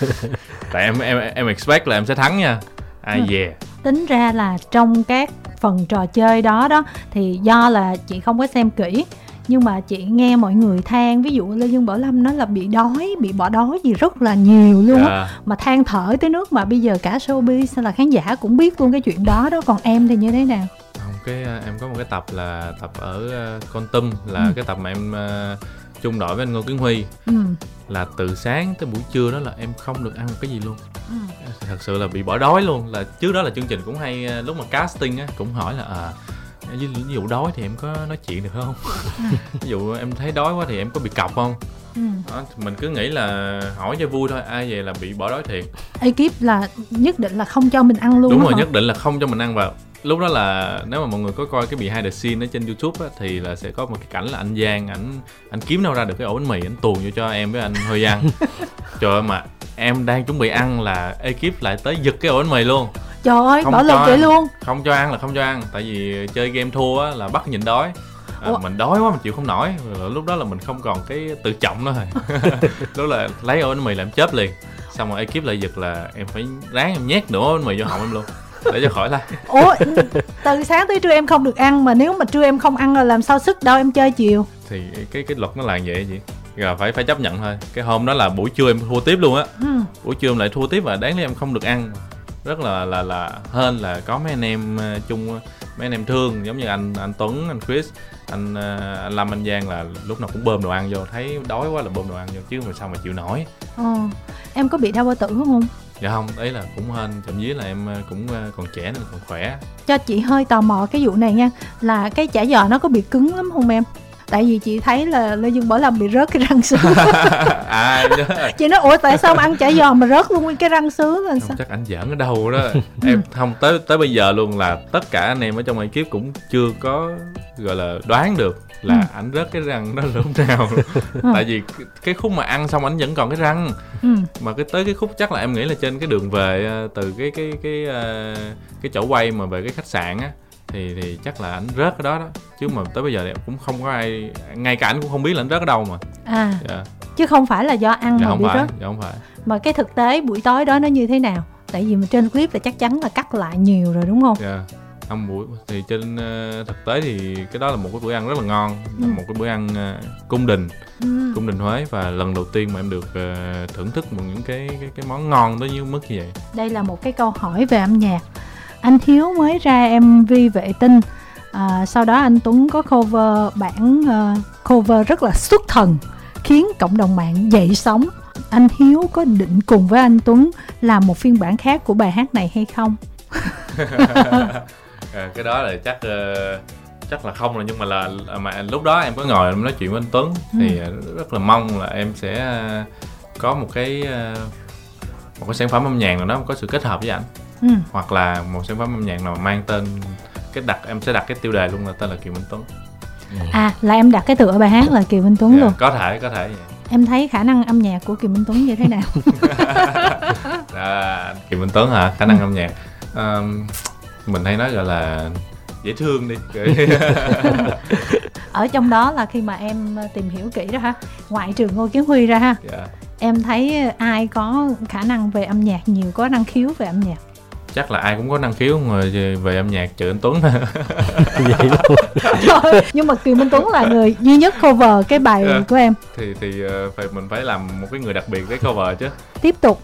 Tại em em em expect là em sẽ thắng nha. Ai ừ. về. Tính ra là trong các phần trò chơi đó đó thì do là chị không có xem kỹ nhưng mà chị nghe mọi người than ví dụ lê dương bảo lâm nó là bị đói bị bỏ đói gì rất là nhiều luôn á à. mà than thở tới nước mà bây giờ cả showbiz là khán giả cũng biết luôn cái chuyện đó đó còn em thì như thế nào không cái à, em có một cái tập là tập ở uh, con tum là ừ. cái tập mà em uh, chung đội với anh ngô kiến huy ừ. là từ sáng tới buổi trưa đó là em không được ăn một cái gì luôn ừ. thật sự là bị bỏ đói luôn là trước đó là chương trình cũng hay lúc mà casting á cũng hỏi là à ví dụ đói thì em có nói chuyện được không ví dụ em thấy đói quá thì em có bị cọc không ừ. đó, mình cứ nghĩ là hỏi cho vui thôi ai về là bị bỏ đói thiệt ekip là nhất định là không cho mình ăn luôn đúng rồi hả? nhất định là không cho mình ăn vào lúc đó là nếu mà mọi người có coi cái behind the scene ở trên youtube á, thì là sẽ có một cái cảnh là anh giang ảnh anh kiếm đâu ra được cái ổ bánh mì anh tuồn vô cho em với anh hơi ăn trời ơi mà em đang chuẩn bị ăn là ekip lại tới giật cái ổ bánh mì luôn. Trời ơi Không bỏ lộn vậy luôn. không cho ăn là không cho ăn tại vì chơi game thua á, là bắt nhịn đói. À, Ủa? mình đói quá mình chịu không nổi Rồi lúc đó là mình không còn cái tự trọng nữa rồi. Lúc là lấy ổ bánh mì làm chớp liền xong rồi ekip lại giật là em phải ráng em nhét nửa ổ bánh mì vô họng em luôn để cho khỏi la ủa từ sáng tới trưa em không được ăn mà nếu mà trưa em không ăn là làm sao sức đâu em chơi chiều. Thì cái cái luật nó là vậy chị. Rồi phải phải chấp nhận thôi. Cái hôm đó là buổi trưa em thua tiếp luôn á. Ừ. buổi trưa em lại thua tiếp và đáng lý em không được ăn. Rất là là là hên là có mấy anh em ờ, chung mấy anh em thương giống như anh anh Tuấn anh Chris anh ờ, anh Lâm anh Giang là lúc nào cũng bơm đồ ăn vô. Thấy đói quá là bơm đồ ăn vô chứ mà sao mà chịu nổi. Ờ. em có bị đau bao tử không dạ không đấy là cũng hên, thậm chí là em ờ, cũng ờ, còn trẻ nên còn khỏe. Cho chị hơi tò mò cái vụ này nha, là cái chả giò nó có bị cứng lắm không em? Tại vì chị thấy là lê dương bảo lâm bị rớt cái răng sứ à chị nói ủa tại sao mà ăn chả giò mà rớt luôn cái răng sứ là sao? chắc anh giỡn ở đâu đó. Em không tới tới bây giờ luôn là tất cả anh em ở trong ekip cũng chưa có gọi là đoán được là Ừ. ảnh rớt cái răng đó lúc nào. Tại vì cái- cái khúc mà ăn xong ảnh vẫn còn cái răng. Ừ. mà cái tới cái khúc chắc là em nghĩ là trên cái đường về ờ, từ cái cái cái ờ, cái chỗ quay mà về cái khách sạn á thì thì chắc là ảnh rớt cái đó đó. Chứ mà tới bây giờ thì cũng không có ai ngay cả ảnh cũng không biết là ảnh rớt ở đâu mà. À dạ, chứ không phải là do ăn dạ mà không bị phải rớt. dạ không phải. Mà cái thực tế buổi tối đó nó như thế nào? Tại vì mà trên clip là chắc chắn là cắt lại nhiều rồi đúng không? Dạ. Không buổi thì trên ờ, thực tế thì cái đó là một cái bữa ăn rất là ngon. Ừ. một cái bữa ăn ờ, cung đình ừ. cung đình huế. Và lần đầu tiên mà em được ờ, thưởng thức một những cái cái cái món ngon tới như mức như vậy. Đây là một cái câu hỏi về âm nhạc anh hiếu mới ra mv vệ tinh. À, sau đó anh tuấn có cover bản ờ, cover rất là xuất thần khiến cộng đồng mạng dậy sóng. Anh hiếu có định cùng với anh tuấn làm một phiên bản khác của bài hát này hay không? Ờ, cái đó là chắc ờ, chắc là không rồi nhưng mà là mà lúc đó em có ngồi em nói chuyện với anh Tuấn thì ờ, rất là mong là em sẽ có một cái ờ, một cái sản phẩm âm nhạc nào đó có sự kết hợp với ảnh ừ. hoặc là một sản phẩm âm nhạc nào mang tên cái đặt em sẽ đặt cái tiêu đề luôn là tên là Kiều Minh Tuấn. À là em đặt cái tựa bài hát là kiều minh tuấn Dạ, luôn. có thể có thể. Vậy em thấy khả năng âm nhạc của kiều minh tuấn như thế nào? À, Kiều Minh Tuấn hả? Khả năng âm nhạc. Ờm, mình hay nói gọi là dễ thương đi. Ở trong đó là khi mà em tìm hiểu kỹ đó ha ngoại trừ ngô kiến huy ra ha. Dạ. em thấy ai có khả năng về âm nhạc nhiều có năng khiếu về âm nhạc chắc là ai cũng có năng khiếu mà về âm nhạc trừ anh Tuấn. Vậy luôn. Trời, nhưng mà Kiều Minh Tuấn là người duy nhất cover cái bài Dạ. của em. Thì thì ờ, phải mình phải làm một cái người đặc biệt để cover chứ. Tiếp tục.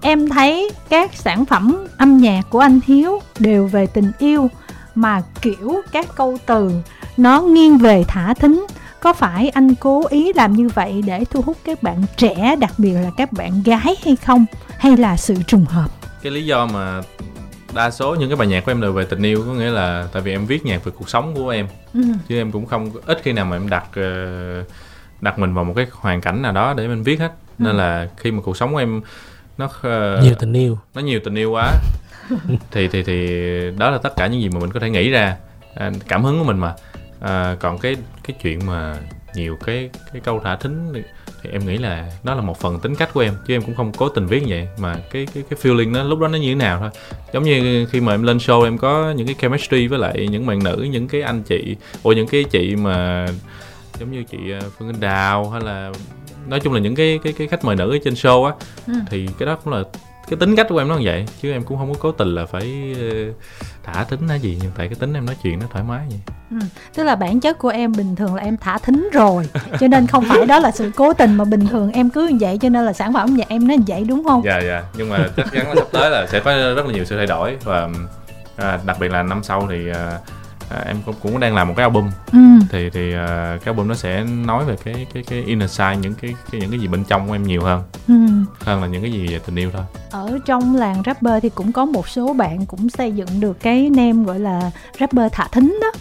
Em thấy các sản phẩm âm nhạc của anh Hiếu đều về tình yêu mà kiểu các câu từ nó nghiêng về thả thính. Có phải anh cố ý làm như vậy để thu hút các bạn trẻ đặc biệt là các bạn gái hay không? Hay là sự trùng hợp? Cái lý do mà đa số những cái bài nhạc của em đều về tình yêu có nghĩa là tại vì em viết nhạc về cuộc sống của em. Ừ. chứ em cũng không ít khi nào mà em đặt ờ, đặt mình vào một cái hoàn cảnh nào đó để mình viết hết. Nên là khi mà cuộc sống của em nó ờ, nhiều tình yêu. nó nhiều tình yêu quá thì thì thì đó là tất cả những gì mà mình có thể nghĩ ra à, cảm hứng của mình mà. À, còn cái cái chuyện mà nhiều cái cái câu thả thính thì, em nghĩ là nó là một phần tính cách của em chứ em cũng không cố tình viết như vậy mà cái cái cái feeling nó lúc đó nó như thế nào thôi giống như khi mà em lên show em có những cái chemistry với lại những bạn nữ những cái anh chị ủa những cái chị mà giống như chị ờ, Phương Anh Đào hay là nói chung là những cái cái cái khách mời nữ ở trên show á Ừ. thì cái đó cũng là cái tính cách của em nó như vậy chứ em cũng không có cố tình là phải ờ, thả tính hay gì nhưng tại cái tính em nói chuyện nó thoải mái vậy Ừ. tức là bản chất của em bình thường là em thả thính rồi cho nên không phải đó là sự cố tình mà bình thường em cứ như vậy cho nên là sản phẩm nhạc em nó như vậy đúng không dạ dạ nhưng mà chắc chắn là sắp tới là sẽ có rất là nhiều sự thay đổi và à, đặc biệt là năm sau thì à, à, em cũng cũng đang làm một cái album ừ. thì thì à, cái album nó sẽ nói về cái cái cái inner side những cái, cái những cái gì bên trong của em nhiều hơn Ừ. hơn là những cái gì về tình yêu thôi ở trong làng rapper thì cũng có một số bạn cũng xây dựng được cái name gọi là rapper thả thính đó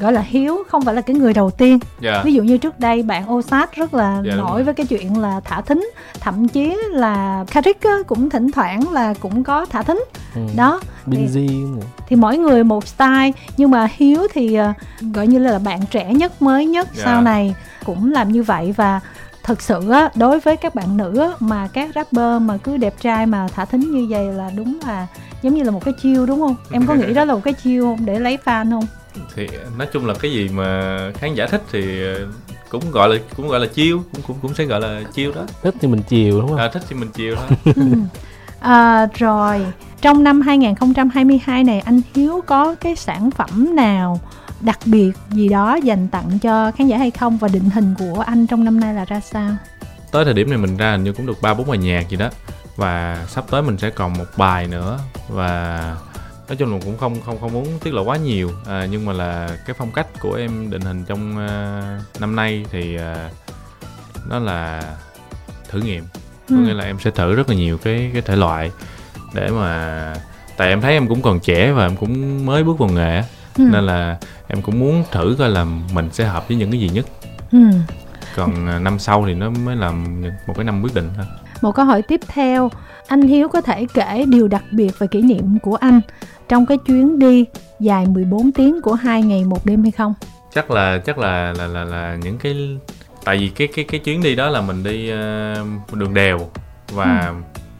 gọi là hiếu không phải là cái người đầu tiên. Dạ. Ví dụ như trước đây bạn Osat rất là Dạ, đúng nổi với cái chuyện là thả thính thậm chí là Karik cũng thỉnh thoảng là cũng có thả thính. Ừ. đó Binz nữa. thì mỗi người một style nhưng mà hiếu thì ờ, gọi như là bạn trẻ nhất mới nhất Dạ. sau này cũng làm như vậy. Và thực sự á, đối với các bạn nữ mà các rapper mà cứ đẹp trai mà thả thính như vậy là đúng là giống như là một cái chiêu đúng không? Em có nghĩ đó là một cái chiêu không? Để lấy fan không thì nói chung là cái gì mà khán giả thích thì ờ, cũng gọi là cũng gọi là chiêu cũng cũng cũng sẽ gọi là chiêu đó. Thích thì mình chiều đúng không? À, thích thì mình chiêu thôi Ừ. à, rồi trong năm 2022 này anh Hiếu có cái sản phẩm nào đặc biệt gì đó dành tặng cho khán giả hay không? Và định hình của anh trong năm nay là ra sao? Tới thời điểm này mình ra hình như cũng được ba bốn bài nhạc gì đó. Và sắp tới mình sẽ còn một bài nữa. Và nói chung là cũng không không không muốn tiết lộ quá nhiều à, nhưng mà là cái phong cách của em định hình trong à, năm nay thì à, nó là thử nghiệm có Ừ. nghĩa là em sẽ thử rất là nhiều cái cái thể loại để mà tại em thấy em cũng còn trẻ và em cũng mới bước vào nghề Ừ. nên là em cũng muốn thử coi là mình sẽ hợp với những cái gì nhất Ừ. còn à, năm sau thì nó mới làm một cái năm quyết định thôi. Một câu hỏi tiếp theo, anh Hiếu có thể kể điều đặc biệt về kỷ niệm của anh trong cái chuyến đi dài 14 tiếng của hai ngày một đêm hay không? chắc là chắc là là là, là những cái tại vì cái cái cái chuyến đi đó là mình đi ờ, đường đèo và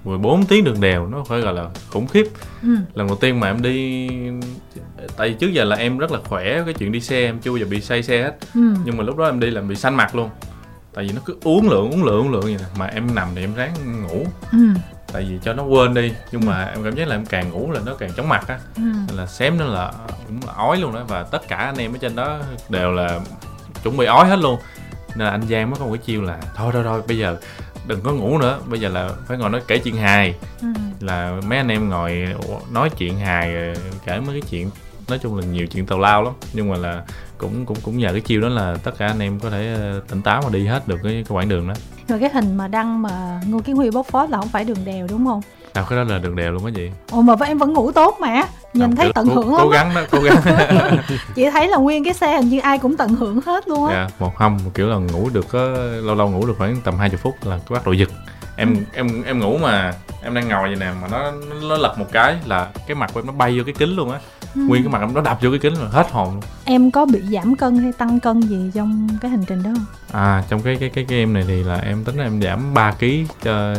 14 tiếng đường đèo nó phải gọi là khủng khiếp. Ừ. lần đầu tiên mà em đi tại vì trước giờ là em rất là khỏe cái chuyện đi xe em chưa bao giờ bị say xe hết. Ừ. nhưng mà lúc đó em đi là bị xanh mặt luôn. Tại vì nó cứ uống lượng uống lượng uống lượng vậy nè. Mà em nằm thì em ráng ngủ. Ừ. tại vì cho nó quên đi. Nhưng mà em cảm giác là em càng ngủ là nó càng chóng mặt á. Ừ. Nên là xém nó là cũng là ói luôn đó. Và tất cả anh em ở trên đó đều là chuẩn bị ói hết luôn. Nên là anh Giang mới có một cái chiêu là thôi thôi thôi bây giờ đừng có ngủ nữa. Bây giờ là phải ngồi nói kể chuyện hài. Ừ. là mấy anh em ngồi nói chuyện hài rồi kể mấy cái chuyện. Nói chung là nhiều chuyện tào lao lắm. Nhưng mà là cũng cũng cũng nhờ cái chiêu đó là tất cả anh em có thể ờ, tỉnh táo mà đi hết được cái, cái quãng đường đó. Rồi cái hình mà đăng mà Ngô Kiến Huy bóc phốt là không phải đường đèo đúng không? Nào cái đó là đường đèo luôn á chị Ồ mà em vẫn ngủ tốt mà Nhìn Không, thấy tận cố, hưởng cố lắm á. gắng đó cố gắng Chị thấy là nguyên cái xe hình như ai cũng tận hưởng hết luôn á dạ một không một kiểu là ngủ được có lâu lâu ngủ được khoảng tầm 20 phút là bắt đầu giật em Ừ. em em ngủ mà em đang ngồi vậy nè mà nó nó lật một cái là cái mặt của em nó bay vô cái kính luôn á Ừ. nguyên cái mặt em nó đập vô cái kính rồi hết hồn luôn Em có bị giảm cân hay tăng cân gì trong cái hành trình đó không? à trong cái cái cái em này thì là em tính là em giảm 3 kg cho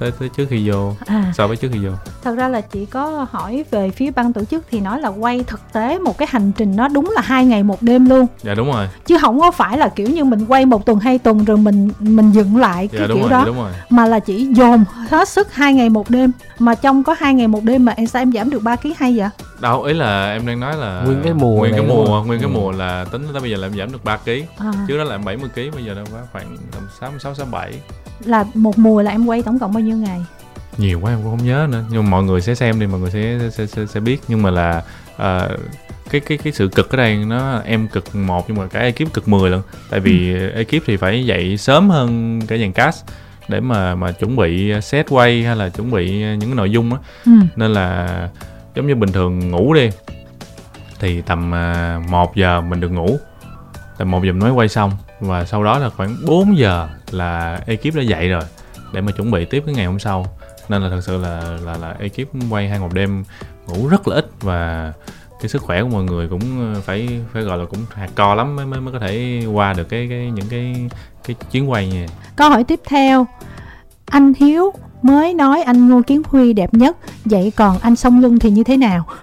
tới tới trước khi vô. À. So với trước khi vô. Thật ra là chị có hỏi về phía ban tổ chức thì nói là quay thực tế một cái hành trình nó đúng là hai ngày một đêm luôn. Dạ đúng rồi. Chứ không có phải là kiểu như mình quay một tuần hai tuần rồi mình mình dựng lại dạ cái đúng kiểu rồi đó. dạ đúng rồi. Mà là chỉ dồn hết sức hai ngày một đêm. Mà trong có hai ngày một đêm mà em sao em giảm được 3 kg hay vậy? Đâu ý là em đang nói là Nguyên cái mùa nguyên cái mùa không? nguyên cái Ừ. mùa là tính tới bây giờ là em giảm được 3 kg à, trước đó là em 70 kg bây giờ có khoảng tầm 66 67 là một mùa là em quay tổng cộng bao nhiêu ngày? Nhiều quá em cũng không nhớ nữa. Nhưng mà mọi người sẽ xem thì mọi người sẽ sẽ, sẽ, sẽ biết. Nhưng mà là ờ, cái cái cái sự cực ở đây nó em cực một nhưng mà cả ekip cực 10 lần tại vì ekip thì phải dậy sớm hơn cả dàn cast để mà mà chuẩn bị set quay hay là chuẩn bị những cái nội dung á. Ừ. nên là giống như bình thường ngủ đi thì tầm à, 1 giờ mình được ngủ. Tầm 1 giờ mới quay xong và sau đó là khoảng 4 giờ là ekip đã dậy rồi để mà chuẩn bị tiếp cái ngày hôm sau. Nên là thật sự là là là ekip quay hai một đêm ngủ rất là ít và cái sức khỏe của mọi người cũng ờ, phải phải gọi là cũng hạt co lắm mới mới, mới có thể qua được cái cái những cái cái chuyến quay như này. câu hỏi tiếp theo. Anh Hiếu mới nói anh Ngô Kiến Huy đẹp nhất vậy còn anh Song Luân thì như thế nào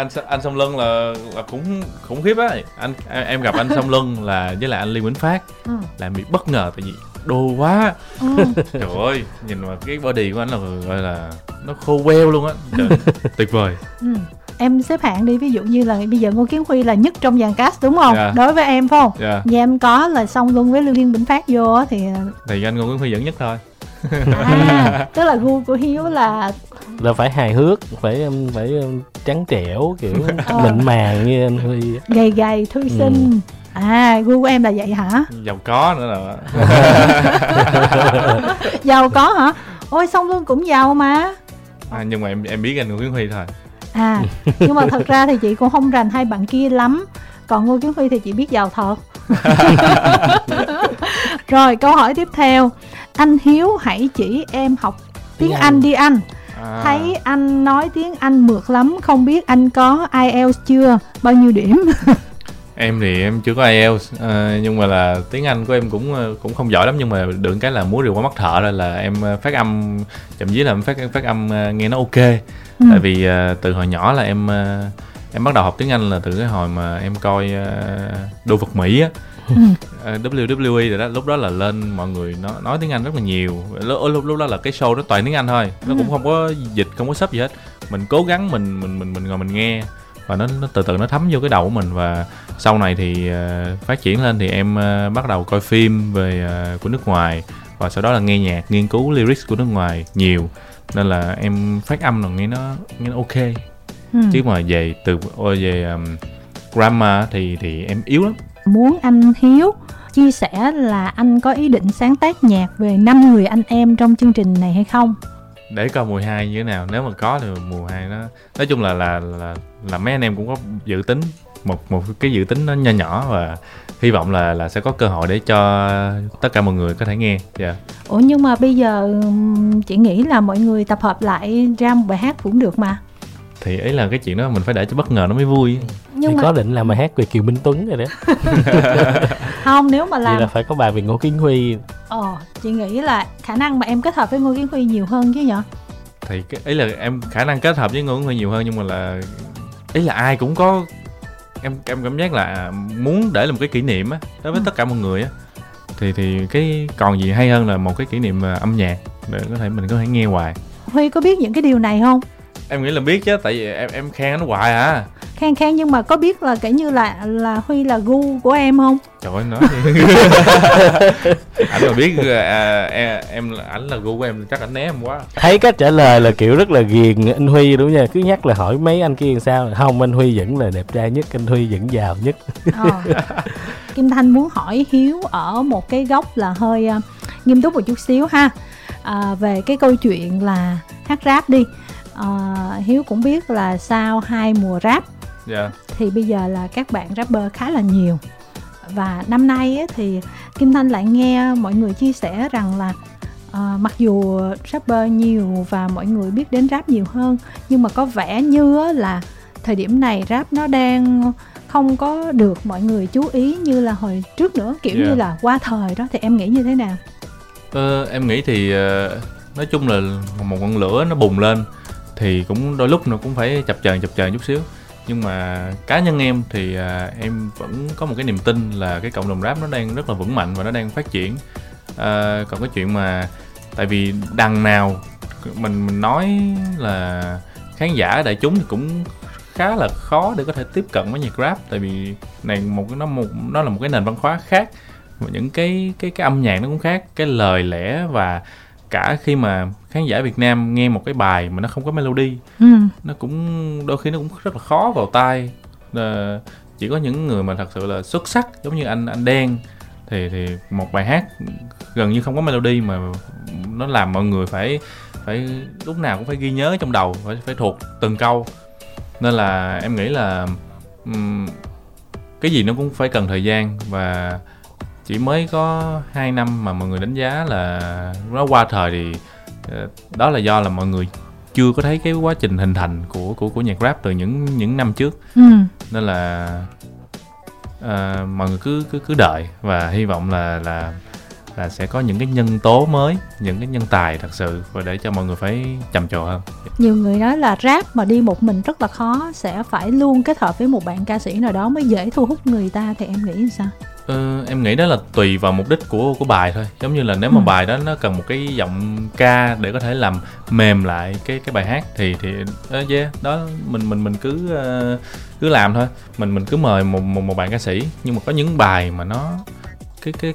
anh anh sông lân là là cũng khủng khiếp á anh. Em gặp anh sông lân là với lại anh Lê Vĩnh Phát. Ừ. là bị bất ngờ tại vì đô quá. Ừ. trời ơi nhìn mà cái body của anh là gọi là nó khô queo luôn á. Tuyệt vời. Ừ. em xếp hạng đi ví dụ như là bây giờ Ngô Kiến Huy là nhất trong dàn cast đúng không? Dạ. đối với em phải không? Dạ. Và em có là Song Luân với Lưu Liên Bình Phát vô á thì thì anh Ngô Nguyễn Huy dẫn nhất thôi à, tức là gu của Hiếu là là phải hài hước phải um, phải um, trắng trẻo kiểu Ờ. mịn màng như anh huy. Gầy gầy thư sinh. À gu của em là vậy hả? Giàu có nữa là. Giàu có hả? Ôi Song Luân cũng giàu mà. À, nhưng mà em em biết anh Ngô Nguyễn Huy thôi. À nhưng mà thật ra thì chị cũng không rành hai bạn kia lắm. Còn ngô kiến huy thì chị biết giàu thật rồi câu hỏi tiếp theo anh hiếu hãy chỉ em học tiếng, Tiếng anh. Anh. đi anh à, thấy anh nói tiếng anh mượt lắm không biết anh có ielts chưa bao nhiêu điểm em thì em chưa có IELTS ờ, nhưng mà là tiếng Anh của em cũng ờ, cũng không giỏi lắm nhưng mà được cái là múa rìu qua mắt thợ rồi là em ờ, phát âm chậm dí là em phát phát âm nghe nó ok Ừ. tại vì từ hồi nhỏ là em em bắt đầu học tiếng Anh là từ cái hồi mà em coi ờ, đô vật Mỹ á WWE rồi đó lúc đó là lên mọi người nói nói tiếng Anh rất là nhiều. Lúc lúc, lúc đó là cái show nó toàn tiếng Anh thôi. Nó cũng không có dịch không có sub gì hết. Mình cố gắng mình mình mình mình ngồi mình nghe và nó, nó từ từ nó thấm vô cái đầu của mình và sau này thì ờ, phát triển lên thì em ờ, bắt đầu coi phim về ờ, của nước ngoài và sau đó là nghe nhạc nghiên cứu lyrics của nước ngoài nhiều. Nên là em phát âm là nghe nó nghe nó ok. Ừ. chứ mà về từ về um, grammar thì thì em yếu lắm muốn anh hiếu chia sẻ là anh có ý định sáng tác nhạc về năm người anh em trong chương trình này hay không? Để coi mùa 2 như thế nào nếu mà có thì mùa 2 nó nói chung là là là là mấy anh em cũng có dự tính một một cái dự tính nó nho nhỏ và hy vọng là là sẽ có cơ hội để cho tất cả mọi người có thể nghe. Dạ. Ủa nhưng mà bây giờ chị nghĩ là mọi người tập hợp lại ra một bài hát cũng được mà thì ấy là cái chuyện đó mình phải để cho bất ngờ nó mới vui. Nhưng thì mà có định làm bài hát về Kiều Minh Tuấn rồi đó. Không nếu mà Vậy làm là phải có bài về Ngô Kiến Huy. Ờ chị nghĩ là khả năng mà em kết hợp với ngô kiến huy nhiều hơn chứ nhở? Thì cái ấy là em khả năng kết hợp với ngôn hơi nhiều hơn nhưng mà là ý là ai cũng có em em cảm giác là muốn để là một cái kỷ niệm á đối với Ừ. tất cả mọi người á. Thì thì cái còn gì hay hơn là một cái kỷ niệm à, âm nhạc để có thể mình có thể nghe hoài. Huy có biết những cái điều này không em nghĩ là biết chứ tại vì em em khen anh hoài à. Khen khen nhưng mà có biết là kể như là là huy là gu của em không? Trời ơi nói anh mà biết à, em, em là- ảnh là gu của em chắc ảnh né em quá. Thấy cách trả lời là kiểu rất là ghiền anh Huy đúng nha? Cứ nhắc là hỏi mấy anh kia làm sao? Không anh Huy vẫn là đẹp trai nhất anh Huy vẫn giàu nhất. Ờ. Kim Thanh muốn hỏi Hiếu ở một cái góc là hơi ờ, nghiêm túc một chút xíu ha. À, về cái câu chuyện là hát rap đi Ờ, Hiếu cũng biết là sau hai mùa rap dạ. thì bây giờ là các bạn rapper khá là nhiều. Và năm nay á, thì Kim Thanh lại nghe mọi người chia sẻ rằng là ờ, mặc dù rapper nhiều và mọi người biết đến rap nhiều hơn nhưng mà có vẻ như là thời điểm này rap nó đang không có được mọi người chú ý như là hồi trước nữa kiểu như Yeah. là qua thời đó. Thì em nghĩ như thế nào? Ờ, em nghĩ thì ờ, nói chung là một ngọn lửa nó bùng lên thì cũng đôi lúc nó cũng phải chập chờn chập chờn chút xíu. Nhưng mà cá nhân em thì à, em vẫn có một cái niềm tin là cái cộng đồng rap nó đang rất là vững mạnh và nó đang phát triển. À, còn cái chuyện mà tại vì đằng nào mình mình nói là khán giả đại chúng thì cũng khá là khó để có thể tiếp cận với nhạc rap. Tại vì này một cái nó một nó là một cái nền văn hóa khác và những cái cái cái âm nhạc nó cũng khác. Cái lời lẽ và cả khi mà khán giả Việt Nam nghe một cái bài mà nó không có melody ừ. nó cũng đôi khi nó cũng rất là khó vào tai. Ờ, chỉ có những người mà thật sự là xuất sắc giống như anh anh đen thì thì một bài hát gần như không có melody mà nó làm mọi người phải phải lúc nào cũng phải ghi nhớ trong đầu phải phải thuộc từng câu. Nên là em nghĩ là ừm, cái gì nó cũng phải cần thời gian và chỉ mới có 2 năm mà mọi người đánh giá là nó qua thời thì ờ, đó là do là mọi người chưa có thấy cái quá trình hình thành của của của nhạc rap từ những những năm trước. Ừ. Nên là ờ, mọi người cứ cứ cứ đợi và hy vọng là là là sẽ có những cái nhân tố mới những cái nhân tài thật sự và để cho mọi người phải trầm trồ hơn. Nhiều người nói là rap mà đi một mình rất là khó sẽ phải luôn kết hợp với một bạn ca sĩ nào đó mới dễ thu hút người ta thì em nghĩ sao Ờ, em nghĩ đó là tùy vào mục đích của của bài thôi. Giống như là nếu mà Ừ. bài đó nó cần một cái giọng ca để có thể làm mềm lại cái cái bài hát thì thì uh, yeah đó mình mình mình cứ ờ, cứ làm thôi. Mình mình cứ mời một một một bạn ca sĩ. Nhưng mà có những bài mà nó cái cái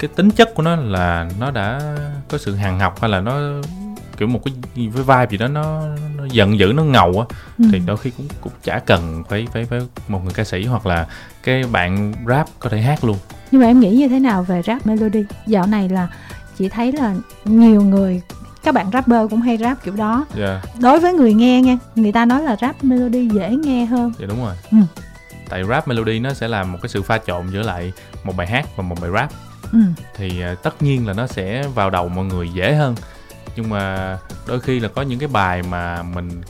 cái tính chất của nó là nó đã có sự hàn học hay là nó kiểu một cái với vibe gì đó nó, nó giận dữ nó ngầu á ừ. thì đôi khi cũng cũng chả cần phải phải phải một người ca sĩ hoặc là cái bạn rap có thể hát luôn. Nhưng mà em nghĩ như thế nào về rap melody? Dạo này là chị thấy là nhiều người các bạn rapper cũng hay rap kiểu đó. Dạ. Đối với người nghe nha người ta nói là rap melody dễ nghe hơn. Dạ đúng rồi. Ừ. tại rap melody nó sẽ làm một cái sự pha trộn giữa lại một bài hát và một bài rap. Ừ. thì à, tất nhiên là nó sẽ vào đầu mọi người dễ hơn nhưng mà đôi khi là có những cái bài mà mình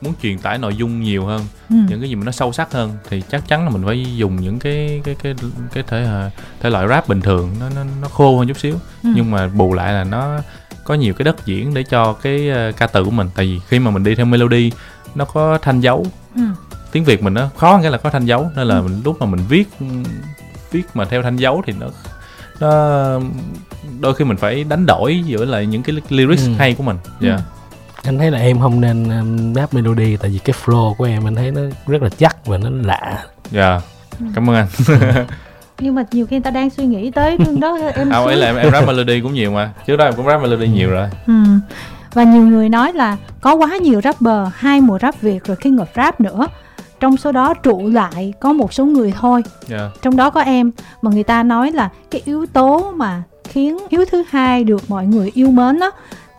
muốn truyền tải nội dung nhiều hơn Ừ. những cái gì mà nó sâu sắc hơn thì chắc chắn là mình phải dùng những cái cái cái cái thể à, thể loại rap bình thường nó nó nó khô hơn chút xíu Ừ. nhưng mà bù lại là nó có nhiều cái đất diễn để cho cái à, ca từ của mình tại vì khi mà mình đi theo melody nó có thanh dấu Ừ. tiếng việt mình nó khó nghĩa là có thanh dấu nên là Ừ. mình, lúc mà mình viết viết mà theo thanh dấu thì nó nó đôi khi mình phải đánh đổi giữa lại những cái lyrics Ừ. hay của mình Ừ. dạ anh thấy là em không nên um, rap melody tại vì cái flow của em anh thấy nó rất là chắc và nó lạ dạ Ừ. cảm ơn anh nhưng mà nhiều khi người ta đang suy nghĩ tới tương đó em không ấy là em, em rap melody cũng nhiều mà trước đó em cũng rap melody nhiều rồi Ừ. Và nhiều người nói là có quá nhiều rapper, hai mùa rap Việt rồi King of Rap nữa. Trong số đó trụ lại có một số người thôi, dạ trong đó có em mà người ta nói là cái yếu tố mà khiến Hiếu thứ hai được mọi người yêu mến đó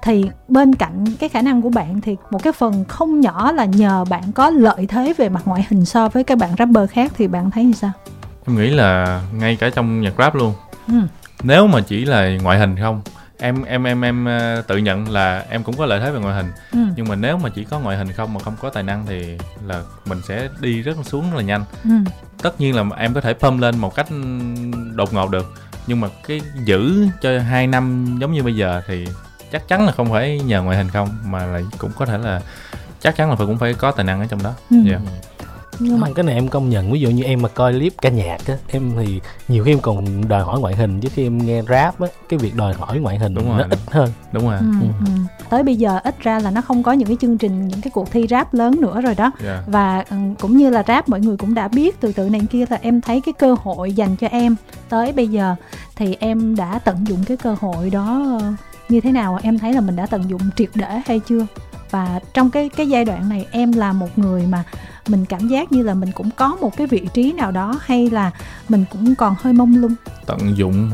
thì bên cạnh cái khả năng của bạn thì một cái phần không nhỏ là nhờ bạn có lợi thế về mặt ngoại hình so với các bạn rapper khác thì bạn thấy như sao? em nghĩ là ngay cả trong nhạc rap luôn Ừ. nếu mà chỉ là ngoại hình không em em em em ờ, tự nhận là em cũng có lợi thế về ngoại hình Ừ. nhưng mà nếu mà chỉ có ngoại hình không mà không có tài năng thì là mình sẽ đi rất là xuống rất là nhanh Ừ. tất nhiên là em có thể pump lên một cách đột ngột được nhưng mà cái giữ cho hai năm giống như bây giờ thì chắc chắn là không phải nhờ ngoại hình không mà là cũng có thể là chắc chắn là phải cũng phải có tài năng ở trong đó Ừ. Dạ. Nhưng mà cái này em công nhận. Ví dụ như em mà coi clip ca nhạc á em thì nhiều khi em còn đòi hỏi ngoại hình chứ khi em nghe rap á cái việc đòi hỏi ngoại hình Đúng nó rồi. ít hơn. Đúng rồi. Ừ. Ừ. tới bây giờ ít ra là nó không có những cái chương trình những cái cuộc thi rap lớn nữa rồi đó. Dạ. Và ừ, cũng như là rap mọi người cũng đã biết từ từ này kia là em thấy cái cơ hội dành cho em. Tới bây giờ thì em đã tận dụng cái cơ hội đó ờ, như thế nào? Em thấy là mình đã tận dụng triệt để hay chưa và trong cái cái giai đoạn này em là một người mà mình cảm giác như là mình cũng có một cái vị trí nào đó hay là mình cũng còn hơi mông lung tận dụng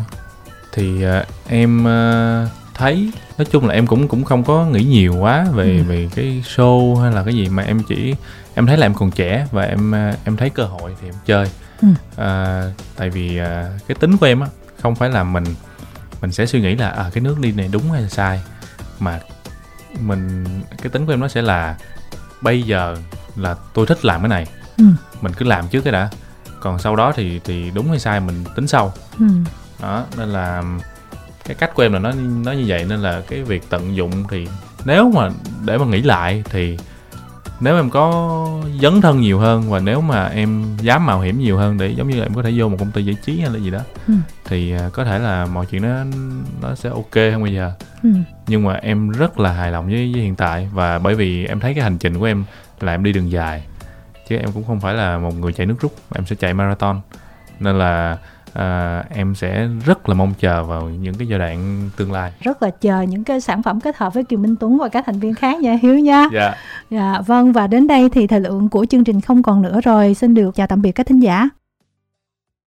thì à, em à, thấy nói chung là em cũng cũng không có nghĩ nhiều quá về Ừ. về cái show hay là cái gì mà em chỉ em thấy là em còn trẻ và em à, em thấy cơ hội thì em chơi Ừ. à, tại vì à, cái tính của em á không phải là mình mình sẽ suy nghĩ là à, cái nước đi này đúng hay là sai mà mình cái tính của em nó sẽ là bây giờ là tôi thích làm cái này ừ. mình cứ làm trước cái đã còn sau đó thì thì đúng hay sai mình tính sau Ừ. đó nên là cái cách của em là nó nó như vậy nên là cái việc tận dụng thì nếu mà để mà nghĩ lại thì nếu em có dấn thân nhiều hơn và nếu mà em dám mạo hiểm nhiều hơn để giống như là em có thể vô một công ty giải trí hay là gì đó Ừ. thì à, có thể là mọi chuyện nó nó sẽ ok hơn bây giờ Ừ. nhưng mà em rất là hài lòng với, với hiện tại và bởi vì em thấy cái hành trình của em là em đi đường dài chứ em cũng không phải là một người chạy nước rút em sẽ chạy marathon nên là à, em sẽ rất là mong chờ vào những cái giai đoạn tương lai. Rất là chờ những cái sản phẩm kết hợp với Kiều Minh Tuấn và các thành viên khác nha Hiếu nha. Dạ. Dạ vâng và đến đây thì thời lượng của chương trình không còn nữa rồi. Xin được chào tạm biệt các thính giả